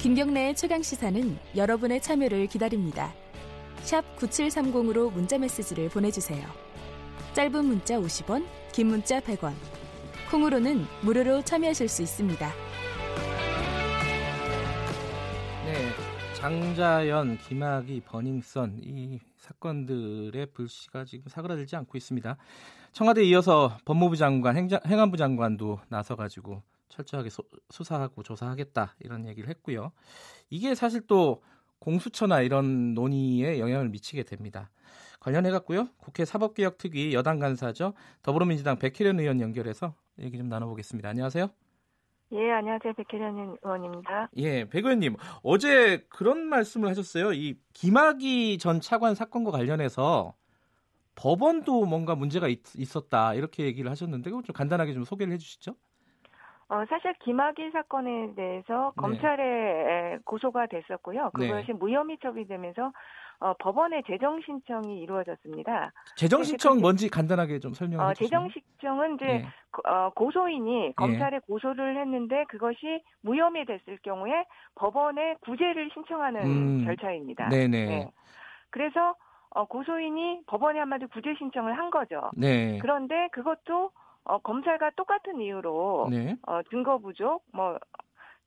김경래의 최강 시사는 여러분의 참여를 기다립니다. 9730으로 문자 메시지를 보내주세요. 짧은 문자 50원, 긴 문자 100원. 콩으로는 무료로 참여하실 수 있습니다. 네, 장자연, 김학의, 버닝썬 이 사건들의 불씨가 지금 사그라들지 않고 있습니다. 청와대에 이어서 법무부 장관, 행자, 행안부 장관도 나서가지고 철저하게 소, 수사하고 조사하겠다 이런 얘기를 했고요. 이게 사실 또 공수처나 이런 논의에 영향을 미치게 됩니다. 관련해 갖고요. 국회 사법개혁특위 여당 간사죠. 더불어민주당 백혜련 의원 연결해서 얘기 좀 나눠보겠습니다. 안녕하세요. 예, 안녕하세요. 백혜련 의원입니다. 예, 백 의원님. 어제 그런 말씀을 하셨어요. 이 김학의 전 차관 사건과 관련해서 법원도 뭔가 문제가 있, 었다 이렇게 얘기를 하셨는데 좀 간단하게 좀 소개를 해주시죠. 어, 사실 김학의 사건에 대해서 네. 검찰에 고소가 됐었고요. 네. 그것이 네. 무혐의 처리되면서 어, 법원의 재정 신청이 이루어졌습니다. 재정 신청 뭔지 간단하게 좀 설명해 어, 주시면. 재정 신청은 이제 네. 어, 고소인이 예. 검찰에 네. 고소를 했는데 그것이 무혐의 됐을 경우에 법원에 구제를 신청하는 음, 절차입니다. 네네. 네. 그래서 어, 고소인이 법원에 한마디 구제 신청을 한 거죠. 네. 그런데 그것도 어, 검찰과 똑같은 이유로 네. 어, 증거 부족, 뭐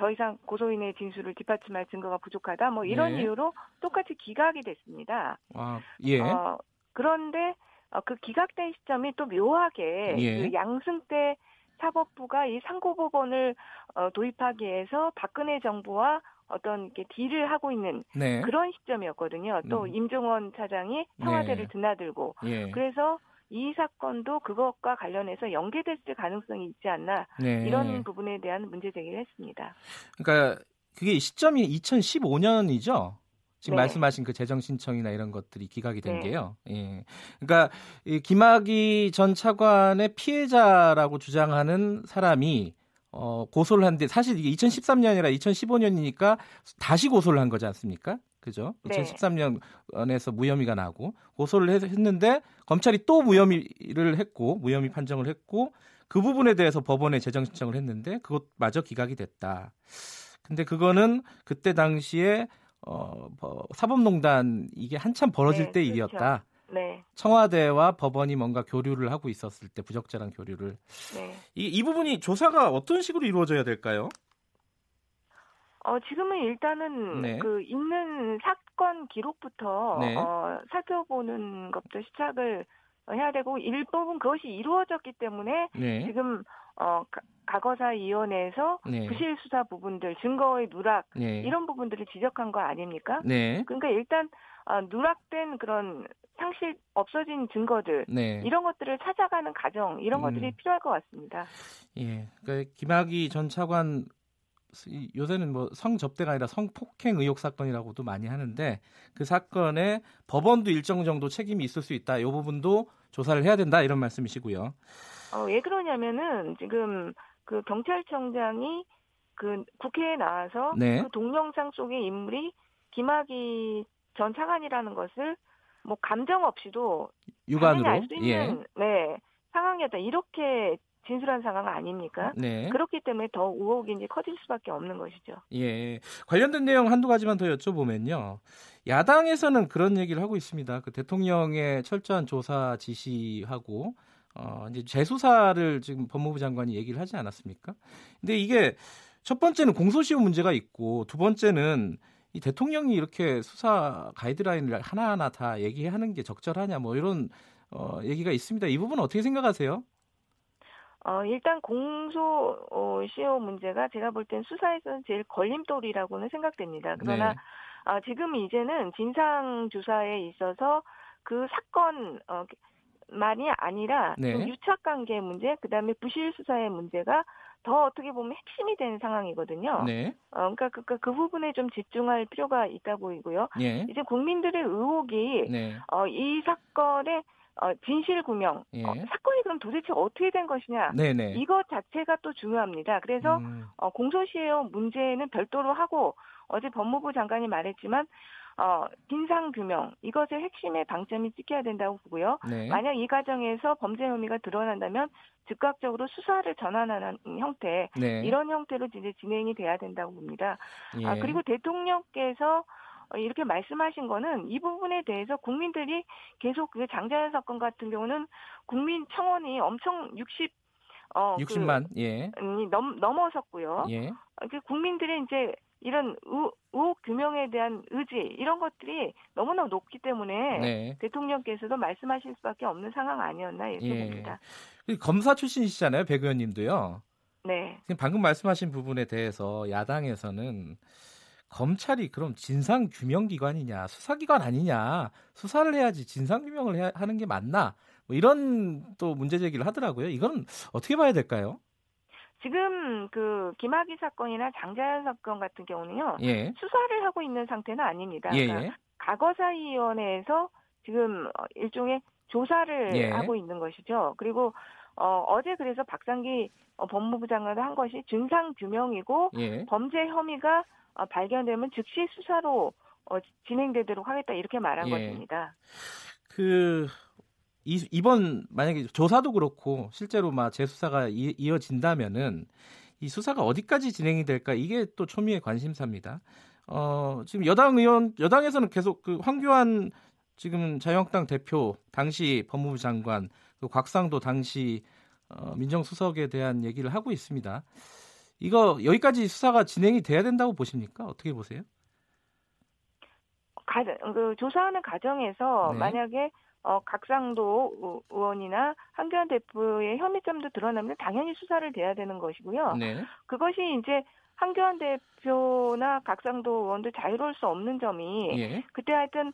더 이상 고소인의 진술을 뒷받침할 증거가 부족하다, 뭐 이런 네. 이유로 똑같이 기각이 됐습니다. 아, 예. 어, 그런데 어, 그 기각된 시점이 또 묘하게 예. 그 양승 때 사법부가 이 상고법원을 어, 도입하기 위해서 박근혜 정부와 어떤 이렇게 딜을 하고 있는 네. 그런 시점이었거든요. 또 음. 임종원 차장이 청와대를 네. 드나들고 예. 그래서 이 사건도 그것과 관련해서 연계됐을 가능성이 있지 않나 네. 이런 부분에 대한 문제 제기를 했습니다. 그러니까 그게 시점이 2015년이죠. 지금 네. 말씀하신 그 재정 신청이나 이런 것들이 기각이 된 네. 게요. 예. 그러니까 이 김학의 전 차관의 피해자라고 주장하는 사람이 어, 고소를 한데 사실 이게 2013년이라 2015년이니까 다시 고소를 한 거지 않습니까? 그죠? 네. 2013년에서 무혐의가 나고 고소를 했는데 검찰이 또 무혐의를 했고 무혐의 판정을 했고 그 부분에 대해서 법원에 재정 신청을 했는데 그것마저 기각이 됐다. 근데 그거는 그때 당시에 어, 사법농단 이게 한참 벌어질 네, 때 그렇죠. 일이었다. 네. 청와대와 법원이 뭔가 교류를 하고 있었을 때 부적절한 교류를. 네. 이, 이 부분이 조사가 어떤 식으로 이루어져야 될까요? 어, 지금은 일단은 네. 그 있는 사건 기록부터 네. 어, 살펴보는 것부터 시작을 해야 되고 일부분 그것이 이루어졌기 때문에 네. 지금 어 과거사위원회에서 네. 부실 수사 부분들 증거의 누락 네. 이런 부분들을 지적한 거 아닙니까? 네. 그러니까 일단 어, 누락된 그런 상실 없어진 증거들 네. 이런 것들을 찾아가는 과정 이런 음. 것들이 필요할 것 같습니다. 예, 그러니까 김학의 전 차관 요새는 뭐 성접대가 아니라 성폭행 의혹 사건이라고도 많이 하는데 그 사건에 법원도 일정 정도 책임이 있을 수 있다. 이 부분도 조사를 해야 된다 이런 말씀이시고요. 어, 왜 그러냐면은 지금 그 경찰청장이 그 국회에 나와서 네. 그 동영상 속의 인물이 김학의 전 차관이라는 것을 뭐 감정 없이도 육안으로 알수 있는 예. 네 상황이었다 이렇게 진술한 상황 아닙니까? 네. 그렇기 때문에 더 의혹이 이제 커질 수밖에 없는 것이죠. 예. 관련된 내용 한두 가지만 더 여쭤보면요. 야당에서는 그런 얘기를 하고 있습니다. 그 대통령의 철저한 조사 지시하고 어, 이제 재수사를 지금 법무부 장관이 얘기를 하지 않았습니까? 근데 이게 첫 번째는 공소시효 문제가 있고 두 번째는 이 대통령이 이렇게 수사 가이드라인을 하나하나 다 얘기하는 게 적절하냐 뭐 이런 어, 얘기가 있습니다. 이 부분 어떻게 생각하세요? 어, 일단 공소 어, 시효 문제가 제가 볼 땐 수사에서는 제일 걸림돌이라고는 생각됩니다. 그러나 네. 아, 지금 이제는 진상 조사에 있어서 그 사건 어, 만이 아니라 네. 그 유착 관계 문제, 그다음에 부실 수사의 문제가 더 어떻게 보면 핵심이 되는 상황이거든요. 네. 어, 그러니까 그, 그, 그 부분에 좀 집중할 필요가 있다 보이고요. 네. 이제 국민들의 의혹이 네. 어, 이 사건의 어, 진실 구명 예. 어, 사건이 그럼 도대체 어떻게 된 것이냐 네네. 이것 자체가 또 중요합니다. 그래서 음. 어, 공소시효 문제는 별도로 하고 어제 법무부 장관이 말했지만 어, 진상 규명 이것의 핵심의 방점이 찍혀야 된다고 보고요. 네. 만약 이 과정에서 범죄 혐의가 드러난다면 즉각적으로 수사를 전환하는 형태 네. 이런 형태로 이제 진행이 돼야 된다고 봅니다. 아, 예. 아, 그리고 대통령께서 이렇게 말씀하신 거는 이 부분에 대해서 국민들이 계속 그 장자연 사건 같은 경우는 국민 청원이 엄청 60 어, 60만 그, 예 넘, 넘어섰고요. 예. 그 국민들의 이제 이런 의, 의혹 규명에 대한 의지 이런 것들이 너무나 높기 때문에 네. 대통령께서도 말씀하실 수밖에 없는 상황 아니었나 이렇게 예. 봅니다. 검사 출신이시잖아요, 백 의원님도요. 네. 지금 방금 말씀하신 부분에 대해서 야당에서는 검찰이 그럼 진상 규명 기관이냐 수사 기관 아니냐 수사를 해야지 진상 규명을 해야 하는 게 맞나 뭐 이런 또 문제 제기를 하더라고요. 이건 어떻게 봐야 될까요? 지금 그 김학의 사건이나 장자연 사건 같은 경우는요 예. 수사를 하고 있는 상태는 아닙니다. 예. 그러니까 예. 과거사위원회에서 지금 일종의 조사를 예. 하고 있는 것이죠. 그리고 어, 어제 그래서 박상기 어, 법무부 장관도 한 것이 진상 규명이고 예. 범죄 혐의가 어, 발견되면 즉시 수사로 어, 진행되도록 하겠다 이렇게 말한 예. 것입니다. 그 이, 이번 만약에 조사도 그렇고 실제로 막 재수사가 이, 이어진다면은 이 수사가 어디까지 진행이 될까 이게 또 초미의 관심사입니다. 어, 지금 여당 의원 여당에서는 계속 그 황교안 지금 자유한국당 대표 당시 법무부 장관 그 곽상도 당시 어, 민정수석에 대한 얘기를 하고 있습니다. 이거 여기까지 수사가 진행이 돼야 된다고 보십니까? 어떻게 보세요? 가, 그 조사하는 과정에서 네. 만약에 어, 각상도 의원이나 한교안 대표의 혐의점도 드러나면 당연히 수사를 돼야 되는 것이고요. 네. 그것이 이제 한교안 대표나 각상도 의원도 자유로울 수 없는 점이 예. 그때 하여튼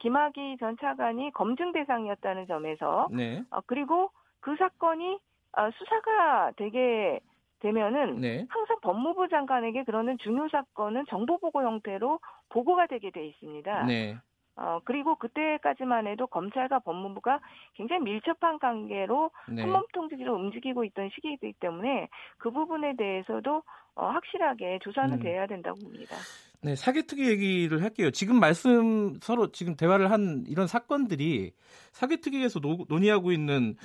김학의 전 차관이 검증 대상이었다는 점에서 네. 어, 그리고 그 사건이 어, 수사가 되게 되면은 네. 항상 법무부 장관에게 그러는 중요 사건은 정보 보고 형태로 보고가 되게 돼 있습니다. 네. 어, 그리고 그때까지만 해도 검찰과 법무부가 굉장히 밀접한 관계로 네. 한몸통지기로 움직이고 있던 시기이기 때문에 그 부분에 대해서도 어, 확실하게 조사는 음. 돼야 된다고 봅니다. 네, 사개특위 얘기를 할게요. 지금 말씀 서로 지금 대화를 한 이런 사건들이 사개특위에서 노, 논의하고 있는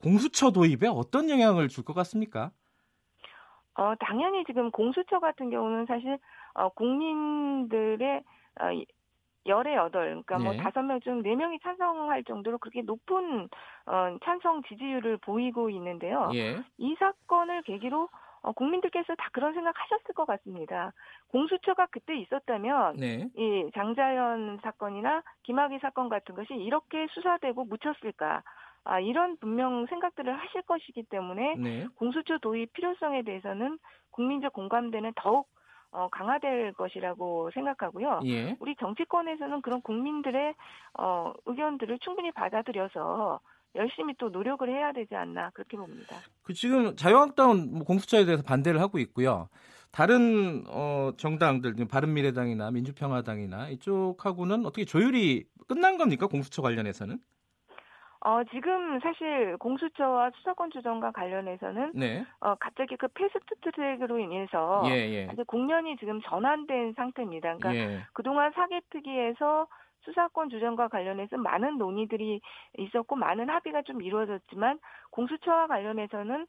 공수처 도입에 어떤 영향을 줄 것 같습니까? 어, 당연히 지금 공수처 같은 경우는 사실 어, 국민들의 어, 열의 여덟, 그러니까 뭐 네. 뭐 다섯 명 중 네 명이 찬성할 정도로 그렇게 높은 어, 찬성 지지율을 보이고 있는데요. 예. 이 사건을 계기로 어, 국민들께서 다 그런 생각하셨을 것 같습니다. 공수처가 그때 있었다면 네. 이 장자연 사건이나 김학의 사건 같은 것이 이렇게 수사되고 묻혔을까? 아, 이런 분명 생각들을 하실 것이기 때문에 네. 공수처 도입 필요성에 대해서는 국민적 공감대는 더욱 어, 강화될 것이라고 생각하고요. 예. 우리 정치권에서는 그런 국민들의 어, 의견들을 충분히 받아들여서 열심히 또 노력을 해야 되지 않나 그렇게 봅니다. 그 지금 자유한국당은 뭐 공수처에 대해서 반대를 하고 있고요. 다른 어, 정당들, 바른미래당이나 민주평화당이나 이쪽하고는 어떻게 조율이 끝난 겁니까 공수처 관련해서는? 어, 지금 사실 공수처와 수사권 조정과 관련해서는 네. 어, 갑자기 그 패스트 트랙으로 인해서 예, 예. 아주 국면이 지금 전환된 상태입니다. 그러니까 예. 그동안 사개특위에서 수사권 조정과 관련해서 많은 논의들이 있었고 많은 합의가 좀 이루어졌지만 공수처와 관련해서는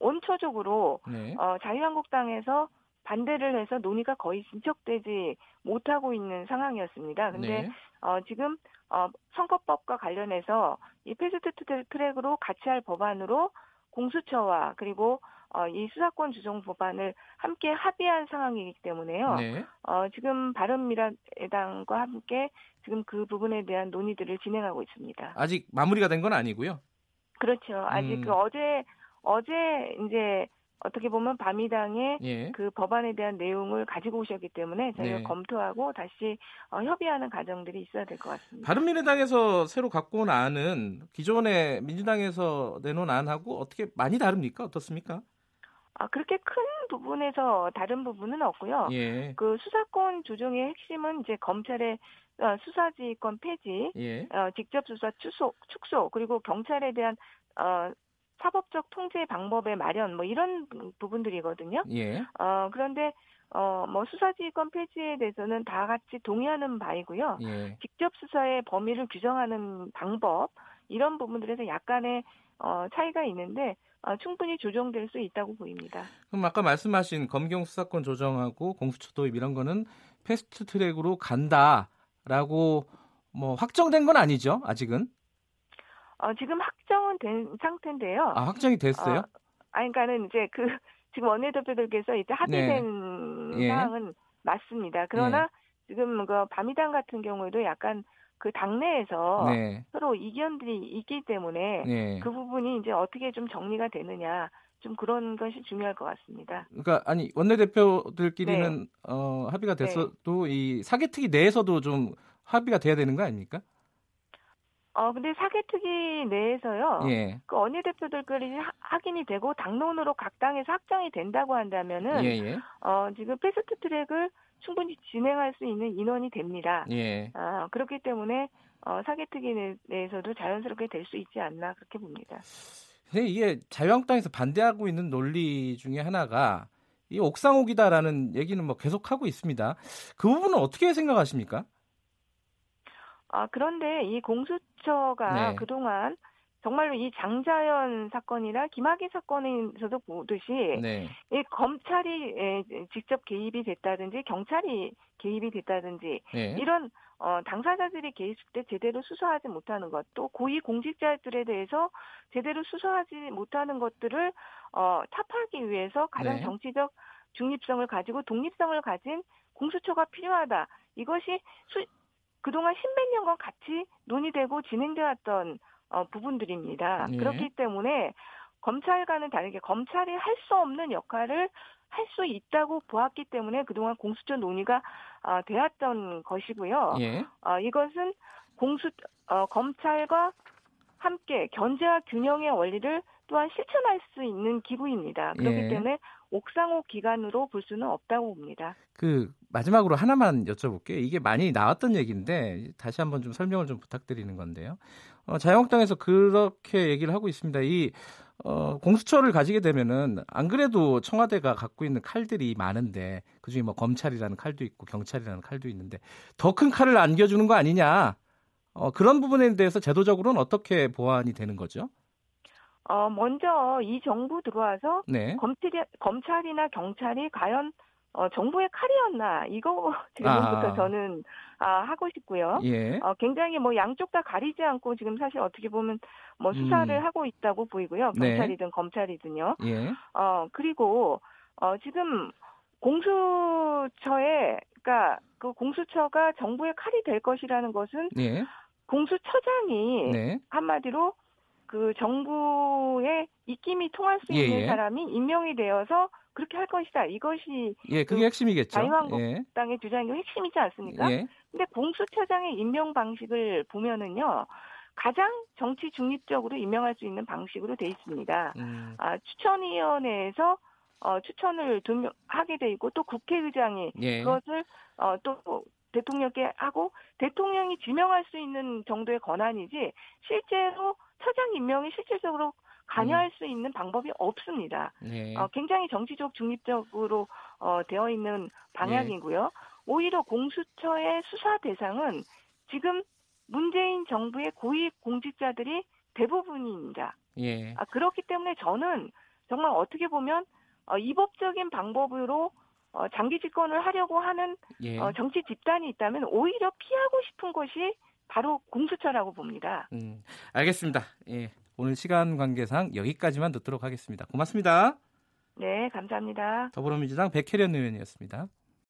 원초적으로 네. 어, 자유한국당에서 반대를 해서 논의가 거의 진척되지 못하고 있는 상황이었습니다. 근데 네. 어, 지금 어, 선거법과 관련해서 이 패스트 트랙으로 같이 할 법안으로 공수처와 그리고 어, 이 수사권 조정 법안을 함께 합의한 상황이기 때문에요. 네. 어, 지금 바른미래당과 함께 지금 그 부분에 대한 논의들을 진행하고 있습니다. 아직 마무리가 된 건 아니고요. 그렇죠. 아직 음. 그 어제 어제 이제 어떻게 보면 바미당의 예. 그 법안에 대한 내용을 가지고 오셨기 때문에 저희가 네. 검토하고 다시 어, 협의하는 과정들이 있어야 될 것 같습니다. 바른미래당에서 새로 갖고 온 안은 기존에 민주당에서 내놓은 안하고 어떻게 많이 다릅니까? 어떻습니까? 아, 그렇게 큰 부분에서 다른 부분은 없고요. 예. 그 수사권 조정의 핵심은 이제 검찰의 어, 수사지휘권 폐지, 예. 어, 직접 수사 축소, 축소, 그리고 경찰에 대한 어, 사법적 통제 방법의 마련 뭐 이런 부분들이거든요. 예. 어 그런데 어, 뭐 수사지휘권 폐지에 대해서는 다 같이 동의하는 바이고요. 예. 직접 수사의 범위를 규정하는 방법 이런 부분들에서 약간의 어, 차이가 있는데 어, 충분히 조정될 수 있다고 보입니다. 그럼 아까 말씀하신 검경 수사권 조정하고 공수처 도입 이런 거는 패스트 트랙으로 간다라고 뭐 확정된 건 아니죠? 아직은? 어, 지금 확정은 된 상태인데요. 아, 확정이 됐어요? 어, 아니, 그러니까는 이제 그 지금 원내대표들께서 이제 합의된 네. 사항은 예. 맞습니다. 그러나 예. 지금 그 바미당 같은 경우에도 약간 그 당내에서 네. 서로 이견들이 있기 때문에 네. 그 부분이 이제 어떻게 좀 정리가 되느냐 좀 그런 것이 중요할 것 같습니다. 그러니까 아니 원내대표들끼리는 네. 어, 합의가 됐어도 네. 이 사개특위 내에서도 좀 합의가 돼야 되는 거 아닙니까? 어, 근데 사개특위 내에서요. 예. 그 원내 대표들끼리 확인이 되고 당론으로 각 당에서 확정이 된다고 한다면은 예예. 예. 어, 지금 패스트 트랙을 충분히 진행할 수 있는 인원이 됩니다. 예. 어, 그렇기 때문에 어, 사개특위 내에서도 자연스럽게 될 수 있지 않나 그렇게 봅니다. 근데 이게 자유한국당에서 반대하고 있는 논리 중에 하나가 이 옥상옥이다라는 얘기는 뭐 계속 하고 있습니다. 그 부분은 어떻게 생각하십니까? 아, 그런데 이 공수처가 네. 그동안 정말로 이 장자연 사건이나 김학의 사건에서도 보듯이 네. 이 검찰이 직접 개입이 됐다든지 경찰이 개입이 됐다든지 네. 이런 어, 당사자들이 개입할 때 제대로 수사하지 못하는 것, 또 고위 공직자들에 대해서 제대로 수사하지 못하는 것들을 어, 타파하기 위해서 가장 네. 정치적 중립성을 가지고 독립성을 가진 공수처가 필요하다. 이것이 수, 그동안 십몇 년간 같이 논의되고 진행되었던 어, 부분들입니다. 예. 그렇기 때문에 검찰과는 다르게 검찰이 할 수 없는 역할을 할 수 있다고 보았기 때문에 그동안 공수처 논의가 어, 되었던 것이고요. 예. 어, 이것은 공수 어, 검찰과 함께 견제와 균형의 원리를 또한 실천할 수 있는 기구입니다. 그렇기 예. 때문에 옥상옥 기관으로 볼 수는 없다고 봅니다. 그 마지막으로 하나만 여쭤볼게요. 이게 많이 나왔던 얘기인데 다시 한번 좀 설명을 좀 부탁드리는 건데요. 어, 자유한국당에서 그렇게 얘기를 하고 있습니다. 이 어, 공수처를 가지게 되면은 안 그래도 청와대가 갖고 있는 칼들이 많은데 그중에 뭐 검찰이라는 칼도 있고 경찰이라는 칼도 있는데 더 큰 칼을 안겨주는 거 아니냐? 어, 그런 부분에 대해서 제도적으로는 어떻게 보완이 되는 거죠? 어, 먼저 이 정부 들어와서 네. 검찰이, 검찰이나 경찰이 과연 어, 정부의 칼이었나 이거 질문부터 아. 저는 아, 하고 싶고요. 예. 어, 굉장히 뭐 양쪽 다 가리지 않고 지금 사실 어떻게 보면 뭐 수사를 음. 하고 있다고 보이고요. 네. 경찰이든 네. 검찰이든요. 예. 어 그리고 어 지금 공수처에 그러니까 그 공수처가 정부의 칼이 될 것이라는 것은 예. 공수처장이 네. 한마디로 그 정부의 입김이 통할 수 있는 예, 사람이 임명이 되어서 그렇게 할 것이다. 이것이 예, 그게 그 핵심이겠죠. 자유한국당의 예. 주장이 핵심이지 않습니까? 예. 근데 공수처장의 임명 방식을 보면은요. 가장 정치 중립적으로 임명할 수 있는 방식으로 돼 있습니다. 음. 아, 추천위원회에서 어, 추천을 두명 하게 돼 있고 또 국회의장이 예. 그것을 어, 또 대통령께 하고 대통령이 지명할 수 있는 정도의 권한이지 실제로 처장 임명이 실질적으로 관여할 음. 수 있는 방법이 없습니다. 네. 어, 굉장히 정치적 중립적으로 어, 되어 있는 방향이고요. 네. 오히려 공수처의 수사 대상은 지금 문재인 정부의 고위 공직자들이 대부분입니다. 예. 아, 그렇기 때문에 저는 정말 어떻게 보면 어, 이법적인 방법으로 어, 장기 집권을 하려고 하는 예. 어, 정치 집단이 있다면 오히려 피하고 싶은 것이 바로 공수처라고 봅니다. 음, 알겠습니다. 예, 오늘 시간 관계상 여기까지만 듣도록 하겠습니다. 고맙습니다. 네, 감사합니다. 더불어민주당 백혜련 의원이었습니다.